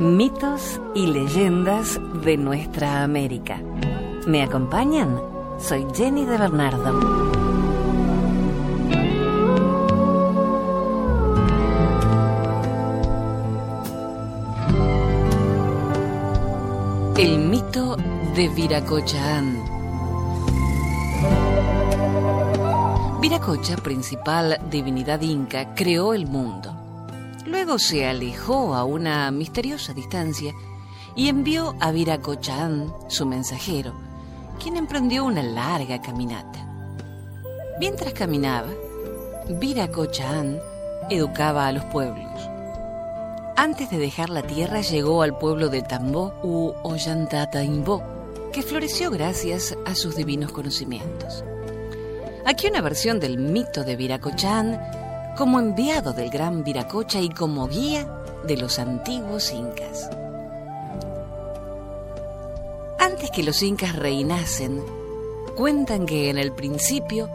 Mitos y leyendas de nuestra América. ¿Me acompañan? Soy Jenny de Bernardo. El mito de Viracochaán. Viracocha, principal divinidad inca, creó el mundo. Se alejó a una misteriosa distancia y envió a Viracochaán, su mensajero, quien emprendió una larga caminata. Mientras caminaba, Viracochaán educaba a los pueblos. Antes de dejar la tierra llegó al pueblo de Tambó u Ollantataimbo, que floreció gracias a sus divinos conocimientos. Aquí una versión del mito de Viracochán como enviado del gran Viracocha y como guía de los antiguos incas. Antes que los incas reinasen, cuentan que en el principio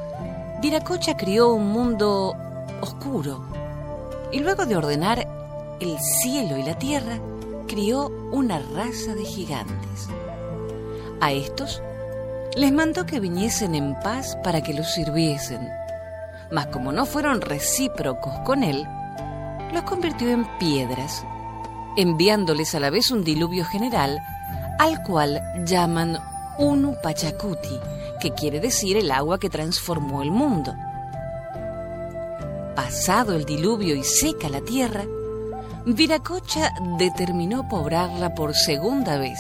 Viracocha crió un mundo oscuro y luego de ordenar el cielo y la tierra, crió una raza de gigantes. A estos les mandó que viniesen en paz para que los sirviesen, mas como no fueron recíprocos con él, los convirtió en piedras, enviándoles a la vez un diluvio general, al cual llaman Unu Pachacuti, que quiere decir el agua que transformó el mundo. Pasado el diluvio y seca la tierra, Viracocha determinó poblarla por segunda vez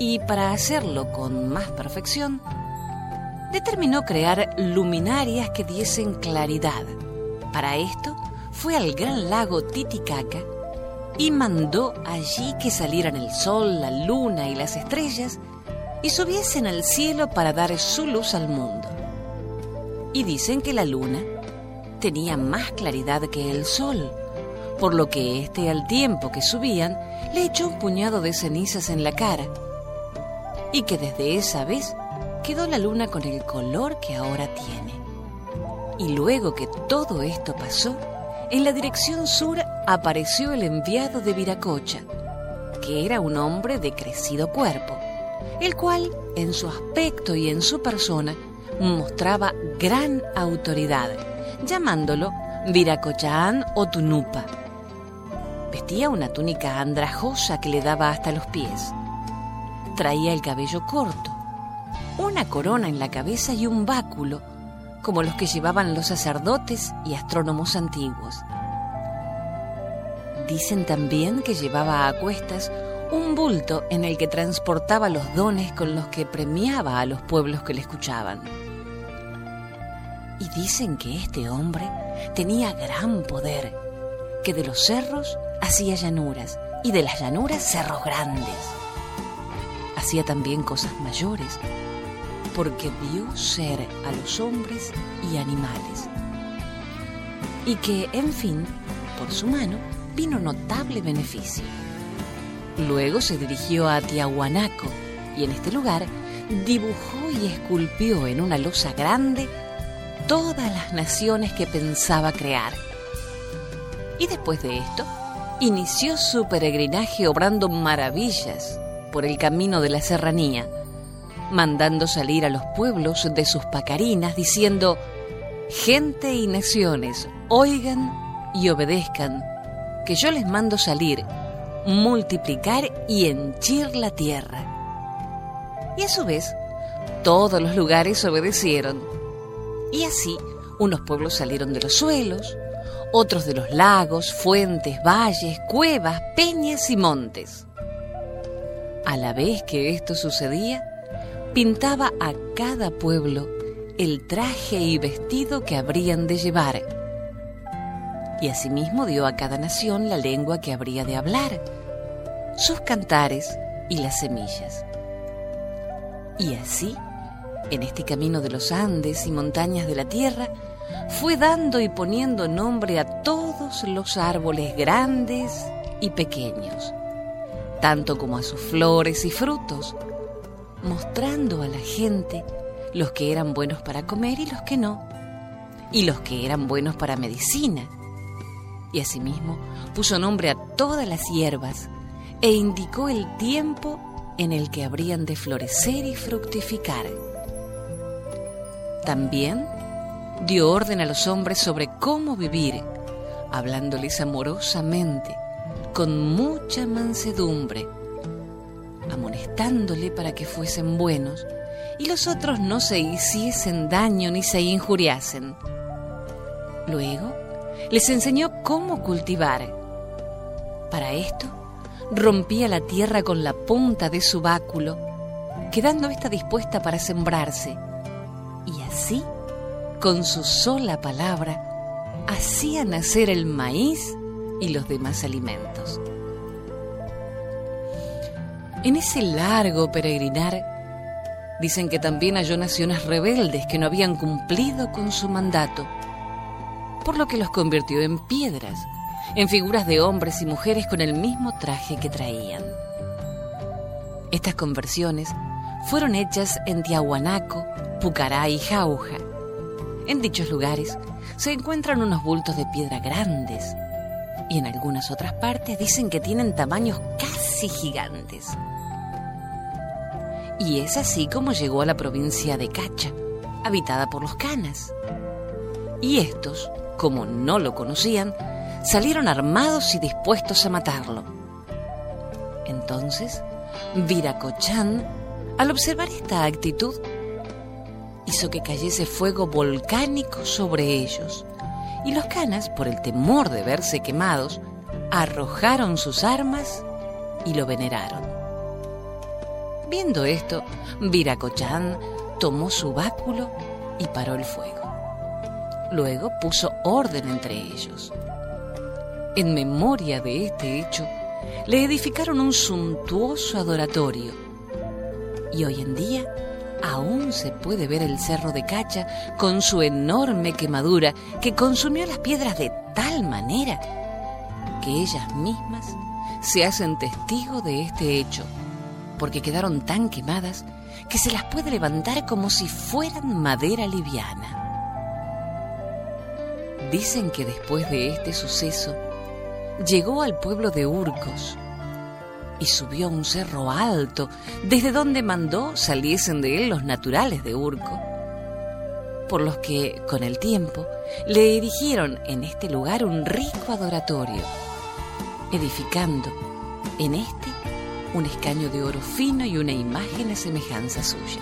y para hacerlo con más perfección, determinó crear luminarias que diesen claridad. Para esto fue al gran lago Titicaca y mandó allí que salieran el sol, la luna y las estrellas y subiesen al cielo para dar su luz al mundo. Y dicen que la luna tenía más claridad que el sol por lo que éste al tiempo que subían le echó un puñado de cenizas en la cara, y que desde esa vez quedó la luna con el color que ahora tiene. Y luego que todo esto pasó, en la dirección sur apareció el enviado de Viracocha, que era un hombre de crecido cuerpo, el cual en su aspecto y en su persona mostraba gran autoridad, llamándolo Viracochaán o Tunupa Vestía una túnica andrajosa que le daba hasta los pies. Traía el cabello corto, una corona en la cabeza y un báculo, como los que llevaban los sacerdotes y astrónomos antiguos. Dicen también que llevaba a cuestas un bulto en el que transportaba los dones con los que premiaba a los pueblos que le escuchaban. Y dicen que este hombre tenía gran poder, que de los cerros hacía llanuras y de las llanuras cerros grandes. Hacía también cosas mayores porque vio ser a los hombres y animales. Y que, en fin, por su mano vino notable beneficio. Luego se dirigió a Tiahuanaco y en este lugar dibujó y esculpió en una losa grande todas las naciones que pensaba crear. Y después de esto, inició su peregrinaje obrando maravillas por el camino de la serranía, mandando salir a los pueblos de sus pacarinas diciendo, gente y naciones, oigan y obedezcan, que yo les mando salir, multiplicar y henchir la tierra. Y a su vez, todos los lugares obedecieron. Y así, unos pueblos salieron de los suelos, otros de los lagos, fuentes, valles, cuevas, peñas y montes. A la vez que esto sucedía, pintaba a cada pueblo el traje y vestido que habrían de llevar. Y asimismo dio a cada nación la lengua que habría de hablar, sus cantares y las semillas. Y así, en este camino de los Andes y montañas de la tierra, fue dando y poniendo nombre a todos los árboles grandes y pequeños, tanto como a sus flores y frutos, mostrando a la gente los que eran buenos para comer y los que no, y los que eran buenos para medicina, y asimismo puso nombre a todas las hierbas e indicó el tiempo en el que habrían de florecer y fructificar. También dio orden a los hombres sobre cómo vivir, hablándoles amorosamente, con mucha mansedumbre, amonestándole para que fuesen buenos y los otros no se hiciesen daño ni se injuriasen. Luego les enseñó cómo cultivar. Para esto, rompía la tierra con la punta de su báculo, quedando ésta dispuesta para sembrarse, y así, con su sola palabra, hacía nacer el maíz y los demás alimentos. En ese largo peregrinar, dicen que también halló naciones rebeldes que no habían cumplido con su mandato por lo que los convirtió en piedras, en figuras de hombres y mujeres con el mismo traje que traían. Estas conversiones fueron hechas en Tiahuanaco, Pucará y Jauja. En dichos lugares se encuentran unos bultos de piedra grandes y en algunas otras partes dicen que tienen tamaños casi gigantes. Y es así como llegó a la provincia de Cacha, habitada por los canas. Y estos como no lo conocían, salieron armados y dispuestos a matarlo. Entonces, Viracochán, al observar esta actitud, hizo que cayese fuego volcánico sobre ellos, y los canas, por el temor de verse quemados, arrojaron sus armas y lo veneraron. Viendo esto, Viracochán tomó su báculo y paró el fuego. Luego puso orden entre ellos. En memoria de este hecho, le edificaron un suntuoso adoratorio. Y hoy en día aún se puede ver el cerro de Cacha con su enorme quemadura que consumió las piedras de tal manera que ellas mismas se hacen testigo de este hecho, porque quedaron tan quemadas que se las puede levantar como si fueran madera liviana. Dicen que después de este suceso, llegó al pueblo de Urcos y subió a un cerro alto, desde donde mandó saliesen de él los naturales de Urco, por los que, con el tiempo, le erigieron en este lugar un rico adoratorio, edificando en este un escaño de oro fino y una imagen a semejanza suya.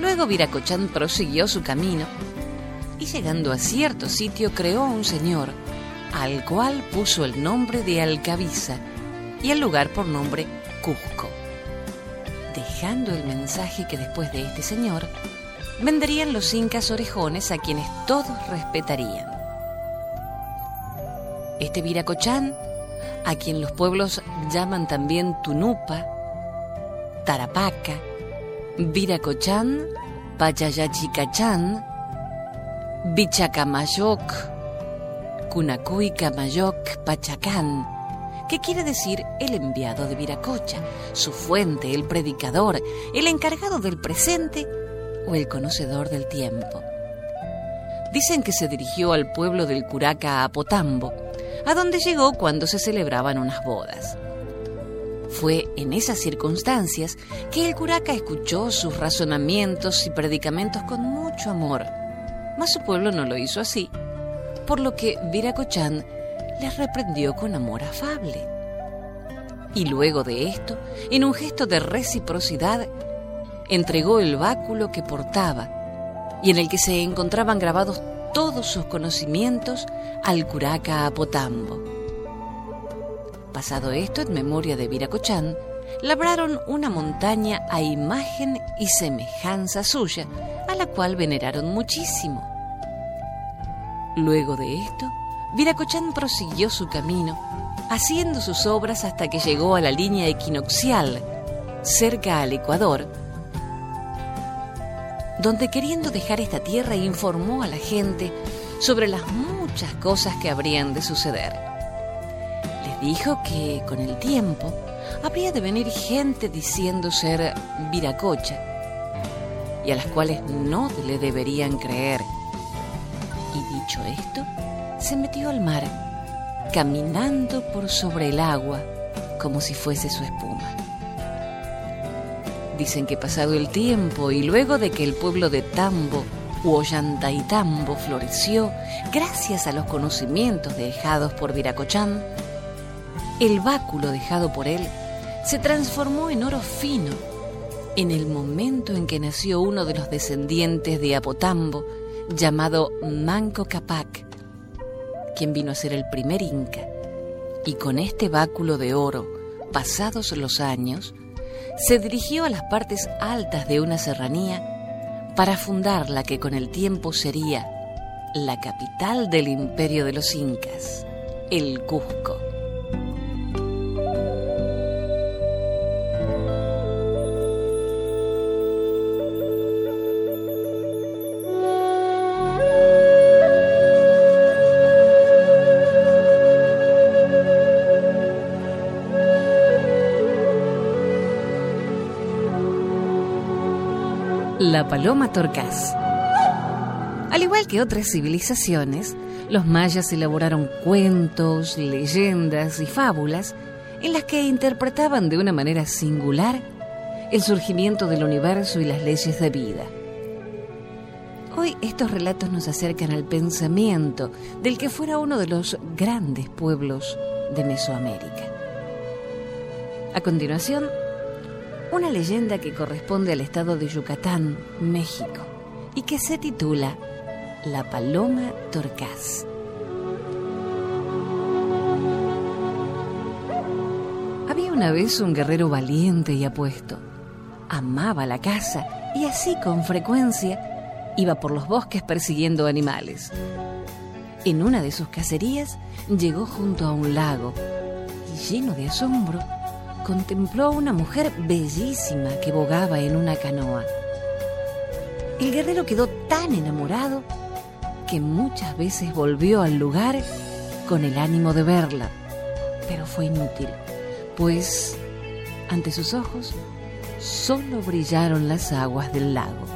Luego Viracochán prosiguió su camino y llegando a cierto sitio creó un señor, al cual puso el nombre de Alcabiza y el lugar por nombre Cusco, dejando el mensaje que después de este señor venderían los incas orejones a quienes todos respetarían. Este Viracochán, a quien los pueblos llaman también Tunupa, Tarapaca, Viracochán, Pachayachicachán, Bichacamayoc, Cunacuy Camayoc Pachacán, que quiere decir el enviado de Viracocha, su fuente, el predicador, el encargado del presente o el conocedor del tiempo. Dicen que se dirigió al pueblo del Curaca Apotambo, a donde llegó cuando se celebraban unas bodas. Fue en esas circunstancias que el curaca escuchó sus razonamientos y predicamentos con mucho amor mas su pueblo no lo hizo así, por lo que Viracochán les reprendió con amor afable. Y luego de esto, en un gesto de reciprocidad, entregó el báculo que portaba y en el que se encontraban grabados todos sus conocimientos al curaca Apotambo. Pasado esto, en memoria de Viracochán, labraron una montaña a imagen y semejanza suya, a la cual veneraron muchísimo. Luego de esto, Viracochán prosiguió su camino, haciendo sus obras hasta que llegó a la línea equinoccial, cerca al Ecuador, donde queriendo dejar esta tierra informó a la gente sobre las muchas cosas que habrían de suceder. Les dijo que con el tiempo habría de venir gente diciendo ser Viracocha y a las cuales no le deberían creer. Y dicho esto, se metió al mar, caminando por sobre el agua como si fuese su espuma. Dicen que pasado el tiempo y luego de que el pueblo de Tambo u Tambo floreció gracias a los conocimientos dejados por Viracochán, el báculo dejado por él se transformó en oro fino. En el momento en que nació uno de los descendientes de Apotambo, llamado Manco Capac, quien vino a ser el primer inca, y con este báculo de oro, pasados los años, se dirigió a las partes altas de una serranía para fundar la que con el tiempo sería la capital del imperio de los incas, el Cusco. Paloma torcaz. Al igual que otras civilizaciones, los mayas elaboraron cuentos, leyendas y fábulas en las que interpretaban de una manera singular el surgimiento del universo y las leyes de vida. Hoy estos relatos nos acercan al pensamiento del que fuera uno de los grandes pueblos de Mesoamérica. A continuación, una leyenda que corresponde al estado de Yucatán, México, y que se titula La Paloma Torcaz. Había una vez un guerrero valiente y apuesto. Amaba la caza y así con frecuencia iba por los bosques persiguiendo animales. En una de sus cacerías llegó junto a un lago y lleno de asombro contempló a una mujer bellísima que bogaba en una canoa. El guerrero quedó tan enamorado que muchas veces volvió al lugar con el ánimo de verla, pero fue inútil, pues ante sus ojos solo brillaron las aguas del lago.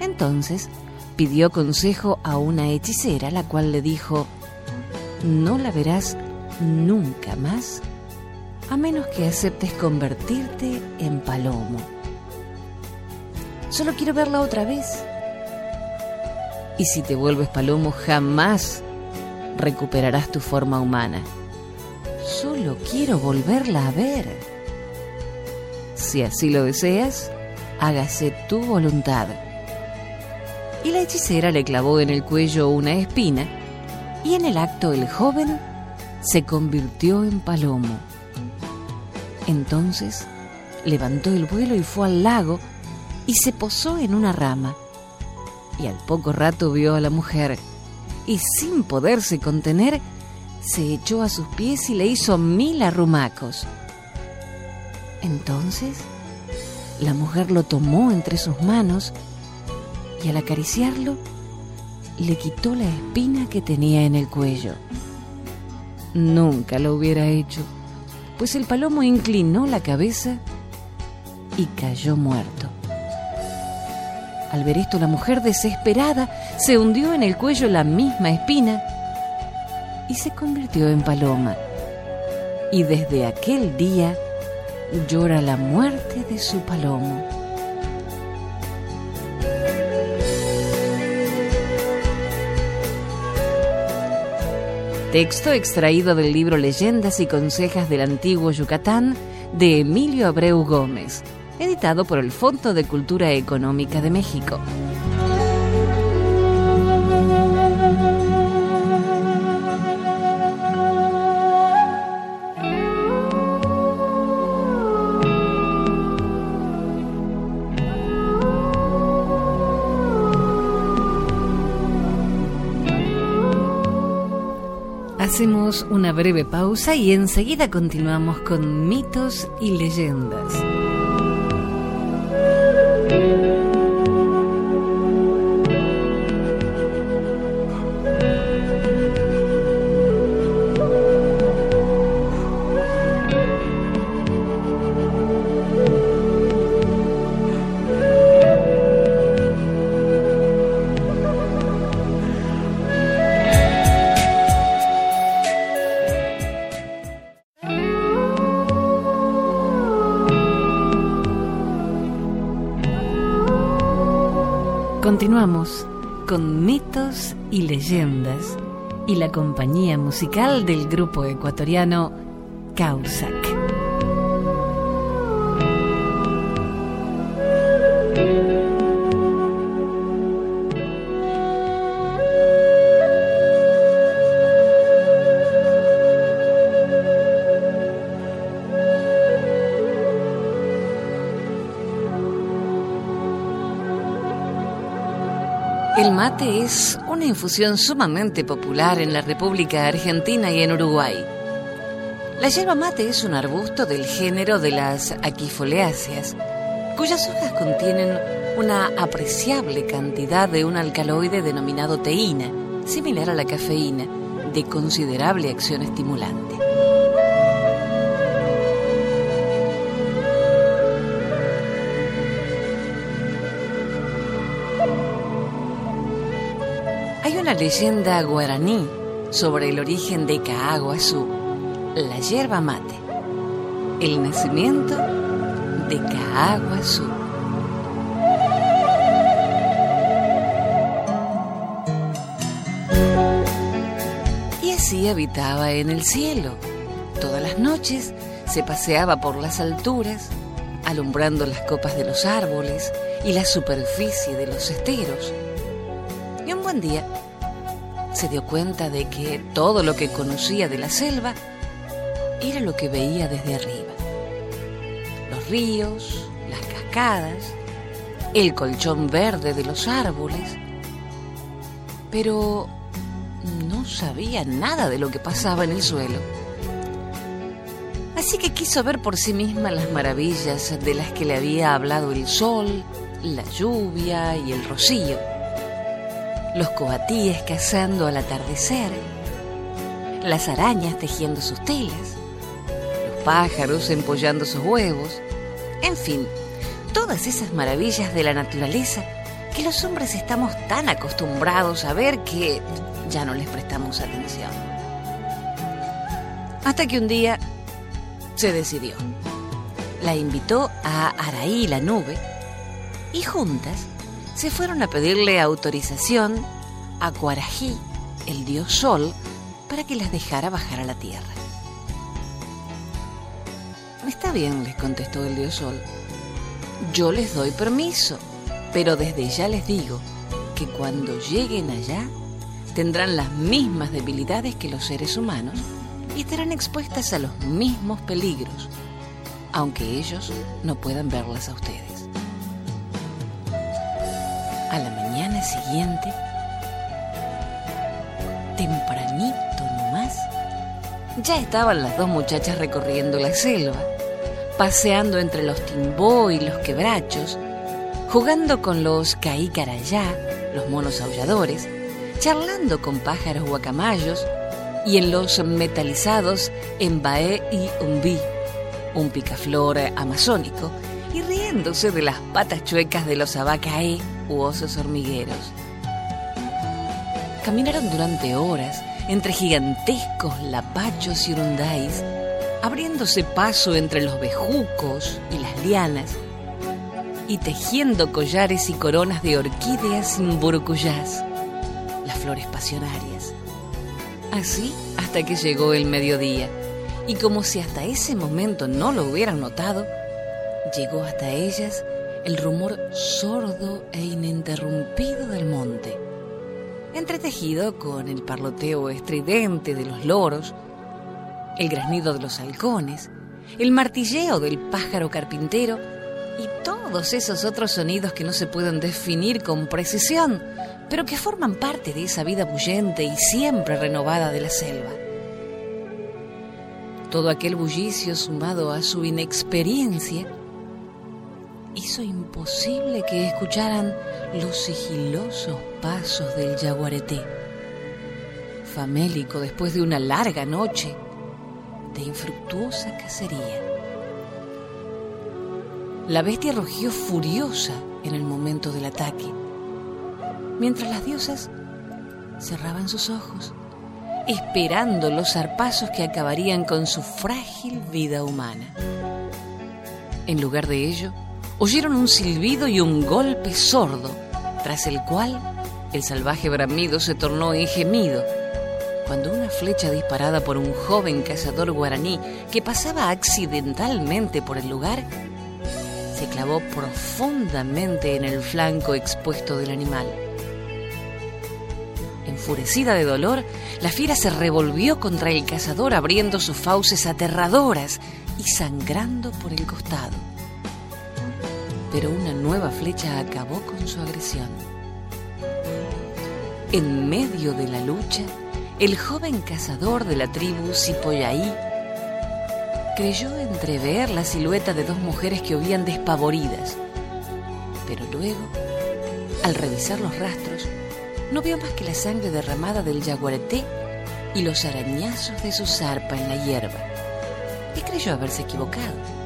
Entonces pidió consejo a una hechicera, la cual le dijo, no la verás nunca más a menos que aceptes convertirte en palomo. Solo quiero verla otra vez. Y si te vuelves palomo, jamás recuperarás tu forma humana. Solo quiero volverla a ver. Si así lo deseas, hágase tu voluntad. Y la hechicera le clavó en el cuello una espina y en el acto el joven se convirtió en palomo. Entonces levantó el vuelo y fue al lago y se posó en una rama. Y al poco rato vio a la mujer y sin poderse contener, se echó a sus pies y le hizo mil arrumacos. Entonces, la mujer lo tomó entre sus manos y al acariciarlo, le quitó la espina que tenía en el cuello. Nunca lo hubiera hecho pues el palomo inclinó la cabeza y cayó muerto. Al ver esto, la mujer desesperada se hundió en el cuello la misma espina y se convirtió en paloma. Y desde aquel día llora la muerte de su palomo. Texto extraído del libro Leyendas y Consejas del Antiguo Yucatán de Emilio Abreu Gómez, editado por el Fondo de Cultura Económica de México. Hacemos una breve pausa y enseguida continuamos con mitos y leyendas. Continuamos con mitos y leyendas y la compañía musical del grupo ecuatoriano Causac. Mate es una infusión sumamente popular en la República Argentina y en Uruguay. La yerba mate es un arbusto del género de las aquifoleáceas, cuyas hojas contienen una apreciable cantidad de un alcaloide denominado teína, similar a la cafeína, de considerable acción estimulante. Una leyenda guaraní sobre el origen de Caaguazú, la yerba mate, el nacimiento de Caaguazú. Y así habitaba en el cielo. Todas las noches se paseaba por las alturas, alumbrando las copas de los árboles y la superficie de los esteros. Y un buen día se dio cuenta de que todo lo que conocía de la selva era lo que veía desde arriba. Los ríos, las cascadas, el colchón verde de los árboles, pero no sabía nada de lo que pasaba en el suelo. Así que quiso ver por sí misma las maravillas de las que le había hablado el sol, la lluvia y el rocío los coatíes cazando al atardecer, las arañas tejiendo sus telas, los pájaros empollando sus huevos, en fin, todas esas maravillas de la naturaleza que los hombres estamos tan acostumbrados a ver que ya no les prestamos atención. Hasta que un día se decidió. La invitó a Araí la nube y juntas se fueron a pedirle autorización a Cuarají, el dios Sol, para que las dejara bajar a la tierra. Está bien, les contestó el dios Sol. Yo les doy permiso, pero desde ya les digo que cuando lleguen allá tendrán las mismas debilidades que los seres humanos y estarán expuestas a los mismos peligros, aunque ellos no puedan verlas a ustedes. Siguiente, tempranito nomás, ya estaban las dos muchachas recorriendo la selva, paseando entre los timbó y los quebrachos, jugando con los caícarayá, los monos aulladores, charlando con pájaros guacamayos y en los metalizados Embaé y Umbí, un picaflor amazónico, y riéndose de las patas chuecas de los abacaé hormigueros. Caminaron durante horas entre gigantescos lapachos y urundáis, abriéndose paso entre los bejucos y las lianas, y tejiendo collares y coronas de orquídeas sin burucuyás, las flores pasionarias. Así hasta que llegó el mediodía, y como si hasta ese momento no lo hubieran notado, llegó hasta ellas el rumor sordo e ininterrumpido del monte, entretejido con el parloteo estridente de los loros, el graznido de los halcones, el martilleo del pájaro carpintero y todos esos otros sonidos que no se pueden definir con precisión, pero que forman parte de esa vida bullente y siempre renovada de la selva. Todo aquel bullicio sumado a su inexperiencia hizo imposible que escucharan los sigilosos pasos del jaguareté, famélico después de una larga noche de infructuosa cacería. La bestia rugió furiosa en el momento del ataque, mientras las diosas cerraban sus ojos, esperando los zarpazos que acabarían con su frágil vida humana. En lugar de ello, oyeron un silbido y un golpe sordo tras el cual el salvaje bramido se tornó en gemido cuando una flecha disparada por un joven cazador guaraní que pasaba accidentalmente por el lugar se clavó profundamente en el flanco expuesto del animal. Enfurecida de dolor, la fiera se revolvió contra el cazador abriendo sus fauces aterradoras y sangrando por el costado. Pero una nueva flecha acabó con su agresión. En medio de la lucha, el joven cazador de la tribu Cipollaí creyó entrever la silueta de dos mujeres que huían despavoridas. Pero luego, al revisar los rastros, no vio más que la sangre derramada del jaguareté y los arañazos de su zarpa en la hierba. Y creyó haberse equivocado.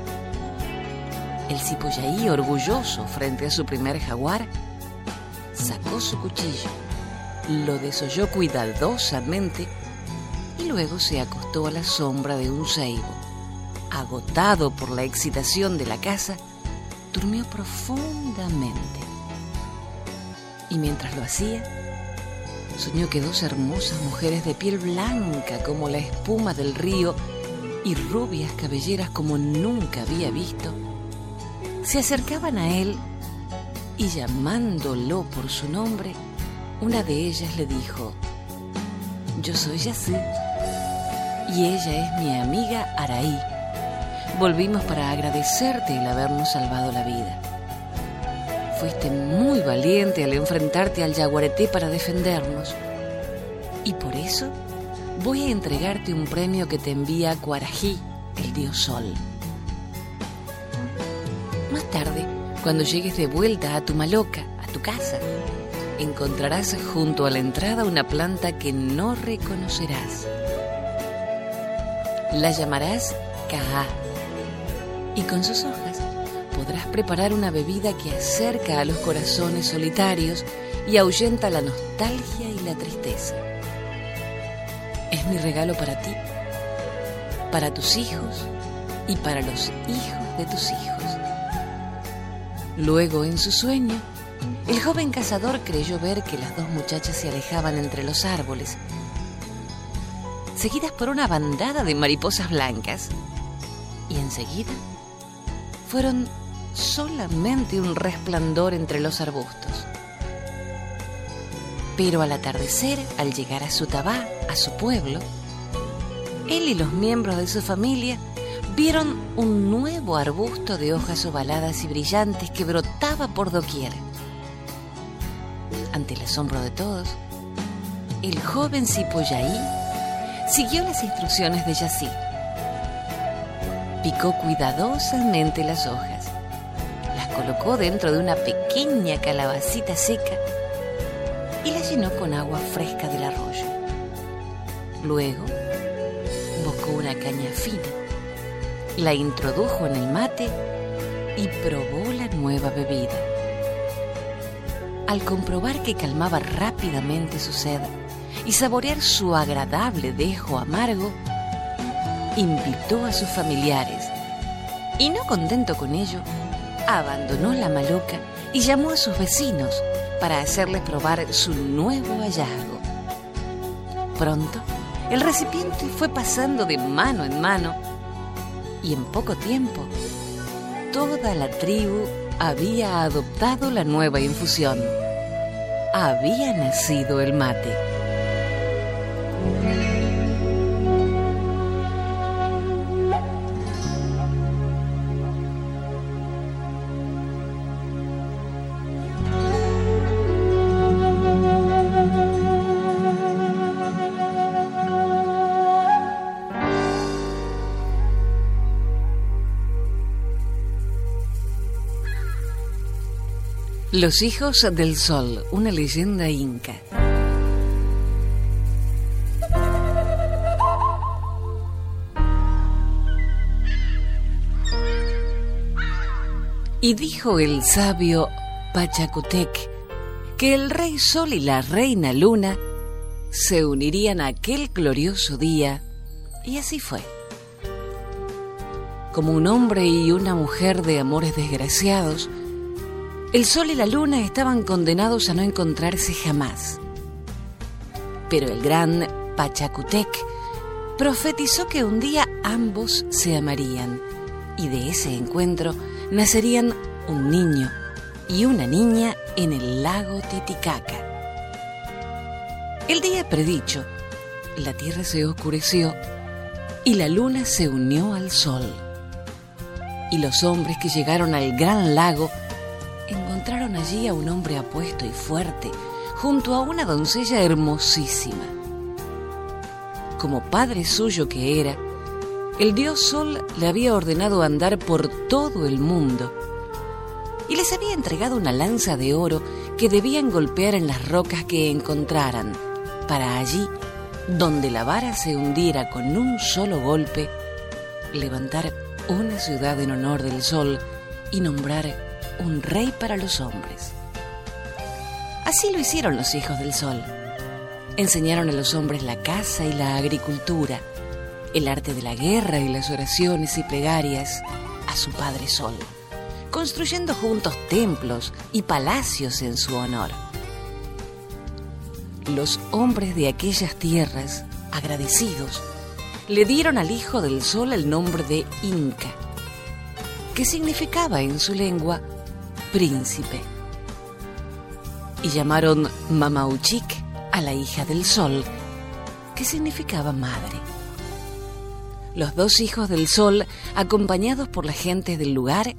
El cipollaí, orgulloso frente a su primer jaguar, sacó su cuchillo, lo desolló cuidadosamente y luego se acostó a la sombra de un ceibo agotado por la excitación de la casa, durmió profundamente. Y mientras lo hacía, soñó que dos hermosas mujeres de piel blanca como la espuma del río y rubias cabelleras como nunca había visto, se acercaban a él y llamándolo por su nombre, una de ellas le dijo, yo soy Yasú y ella es mi amiga Araí volvimos para agradecerte el habernos salvado la vida. Fuiste muy valiente al enfrentarte al yaguareté para defendernos. Y por eso voy a entregarte un premio que te envía Cuarají, el dios sol. Cuando llegues de vuelta a tu maloca, a tu casa, encontrarás junto a la entrada una planta que no reconocerás. La llamarás Kaá y con sus hojas podrás preparar una bebida que acerca a los corazones solitarios y ahuyenta la nostalgia y la tristeza. Es mi regalo para ti, para tus hijos y para los hijos de tus hijos. Luego, en su sueño, el joven cazador creyó ver que las dos muchachas se alejaban entre los árboles, seguidas por una bandada de mariposas blancas, y enseguida fueron solamente un resplandor entre los arbustos. Pero al atardecer, al llegar a Sutabá, a su pueblo, él y los miembros de su familia vieron un nuevo arbusto de hojas ovaladas y brillantes que brotaba por doquier. Ante el asombro de todos, el joven Cipollaí siguió las instrucciones de Yací picó cuidadosamente las hojas, las colocó dentro de una pequeña calabacita seca y la llenó con agua fresca del arroyo. Luego buscó una caña fina, la introdujo en el mate y probó la nueva bebida. Al comprobar que calmaba rápidamente su sed y saborear su agradable dejo amargo, invitó a sus familiares y no contento con ello, abandonó la maloca y llamó a sus vecinos para hacerles probar su nuevo hallazgo. Pronto, el recipiente fue pasando de mano en mano y en poco tiempo toda la tribu había adoptado la nueva infusión. Había nacido el mate. Los hijos del sol, una leyenda inca. Y dijo el sabio Pachacutec que el rey sol y la reina luna se unirían aquel glorioso día, y así fue. Como un hombre y una mujer de amores desgraciados, el sol y la luna estaban condenados a no encontrarse jamás. Pero el gran Pachacutec profetizó que un día ambos se amarían y de ese encuentro nacerían un niño y una niña en el lago Titicaca. El día predicho, la tierra se oscureció y la luna se unió al sol. Y los hombres que llegaron al gran lago encontraron allí a un hombre apuesto y fuerte junto a una doncella hermosísima. Como padre suyo que era, el dios Sol le había ordenado andar por todo el mundo y les había entregado una lanza de oro que debían golpear en las rocas que encontraran, para allí, donde la vara se hundiera con un solo golpe, levantar una ciudad en honor del sol y nombrar un rey para los hombres. Así lo hicieron los hijos del sol. Enseñaron a los hombres la caza y la agricultura, el arte de la guerra y las oraciones y plegarias a su padre sol construyendo juntos templos y palacios en su honor. Los hombres de aquellas tierras, agradecidos, le dieron al Hijo del Sol el nombre de Inca, que significaba en su lengua príncipe. Y llamaron Mamauchik a la hija del Sol, que significaba madre. Los dos hijos del Sol, acompañados por la gente del lugar,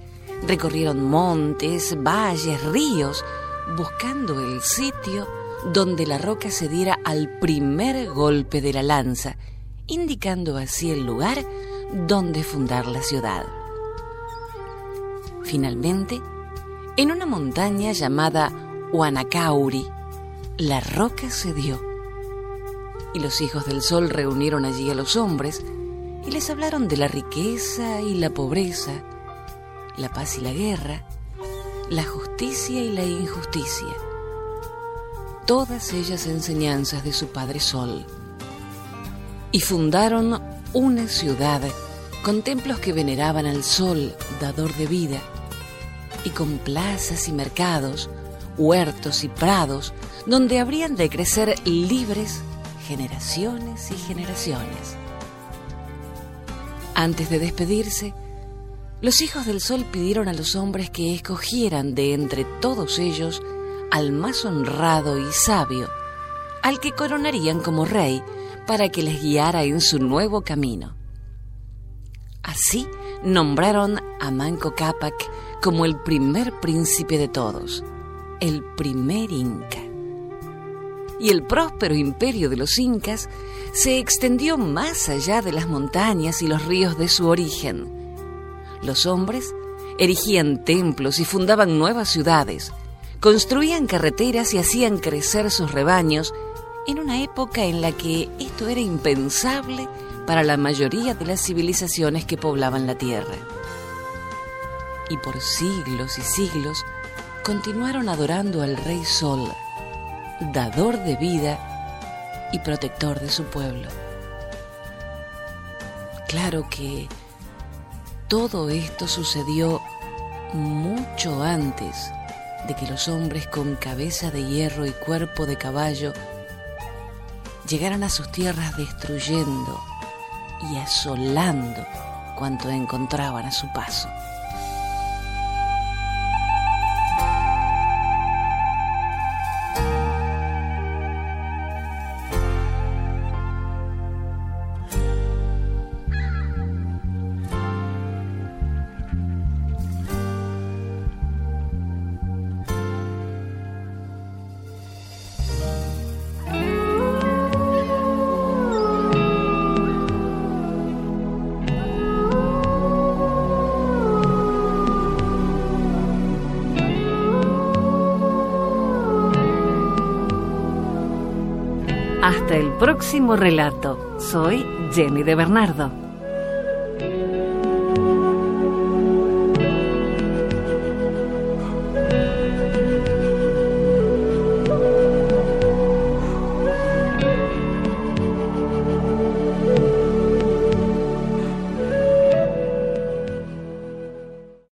Recorrieron montes, valles, ríos, buscando el sitio donde la roca se diera al primer golpe de la lanza, indicando así el lugar donde fundar la ciudad. Finalmente, en una montaña llamada Huanacauri, la roca se dio. Y los hijos del sol reunieron allí a los hombres y les hablaron de la riqueza y la pobreza, la paz y la guerra, la justicia y la injusticia. Todas ellas enseñanzas de su Padre Sol. Y fundaron una ciudad con templos que veneraban al sol, dador de vida, y con plazas y mercados, huertos y prados, donde habrían de crecer libres generaciones y generaciones. Antes de despedirse, los hijos del sol pidieron a los hombres que escogieran de entre todos ellos al más honrado y sabio, al que coronarían como rey para que les guiara en su nuevo camino. Así nombraron a Manco Cápac como el primer príncipe de todos, el primer inca. Y el próspero imperio de los incas se extendió más allá de las montañas y los ríos de su origen, los hombres erigían templos y fundaban nuevas ciudades, construían carreteras y hacían crecer sus rebaños en una época en la que esto era impensable para la mayoría de las civilizaciones que poblaban la Tierra. Y por siglos y siglos continuaron adorando al Rey Sol, dador de vida y protector de su pueblo. Claro que todo esto sucedió mucho antes de que los hombres con cabeza de hierro y cuerpo de caballo llegaran a sus tierras destruyendo y asolando cuanto encontraban a su paso. Hasta el próximo relato. Soy Jenny de Bernardo.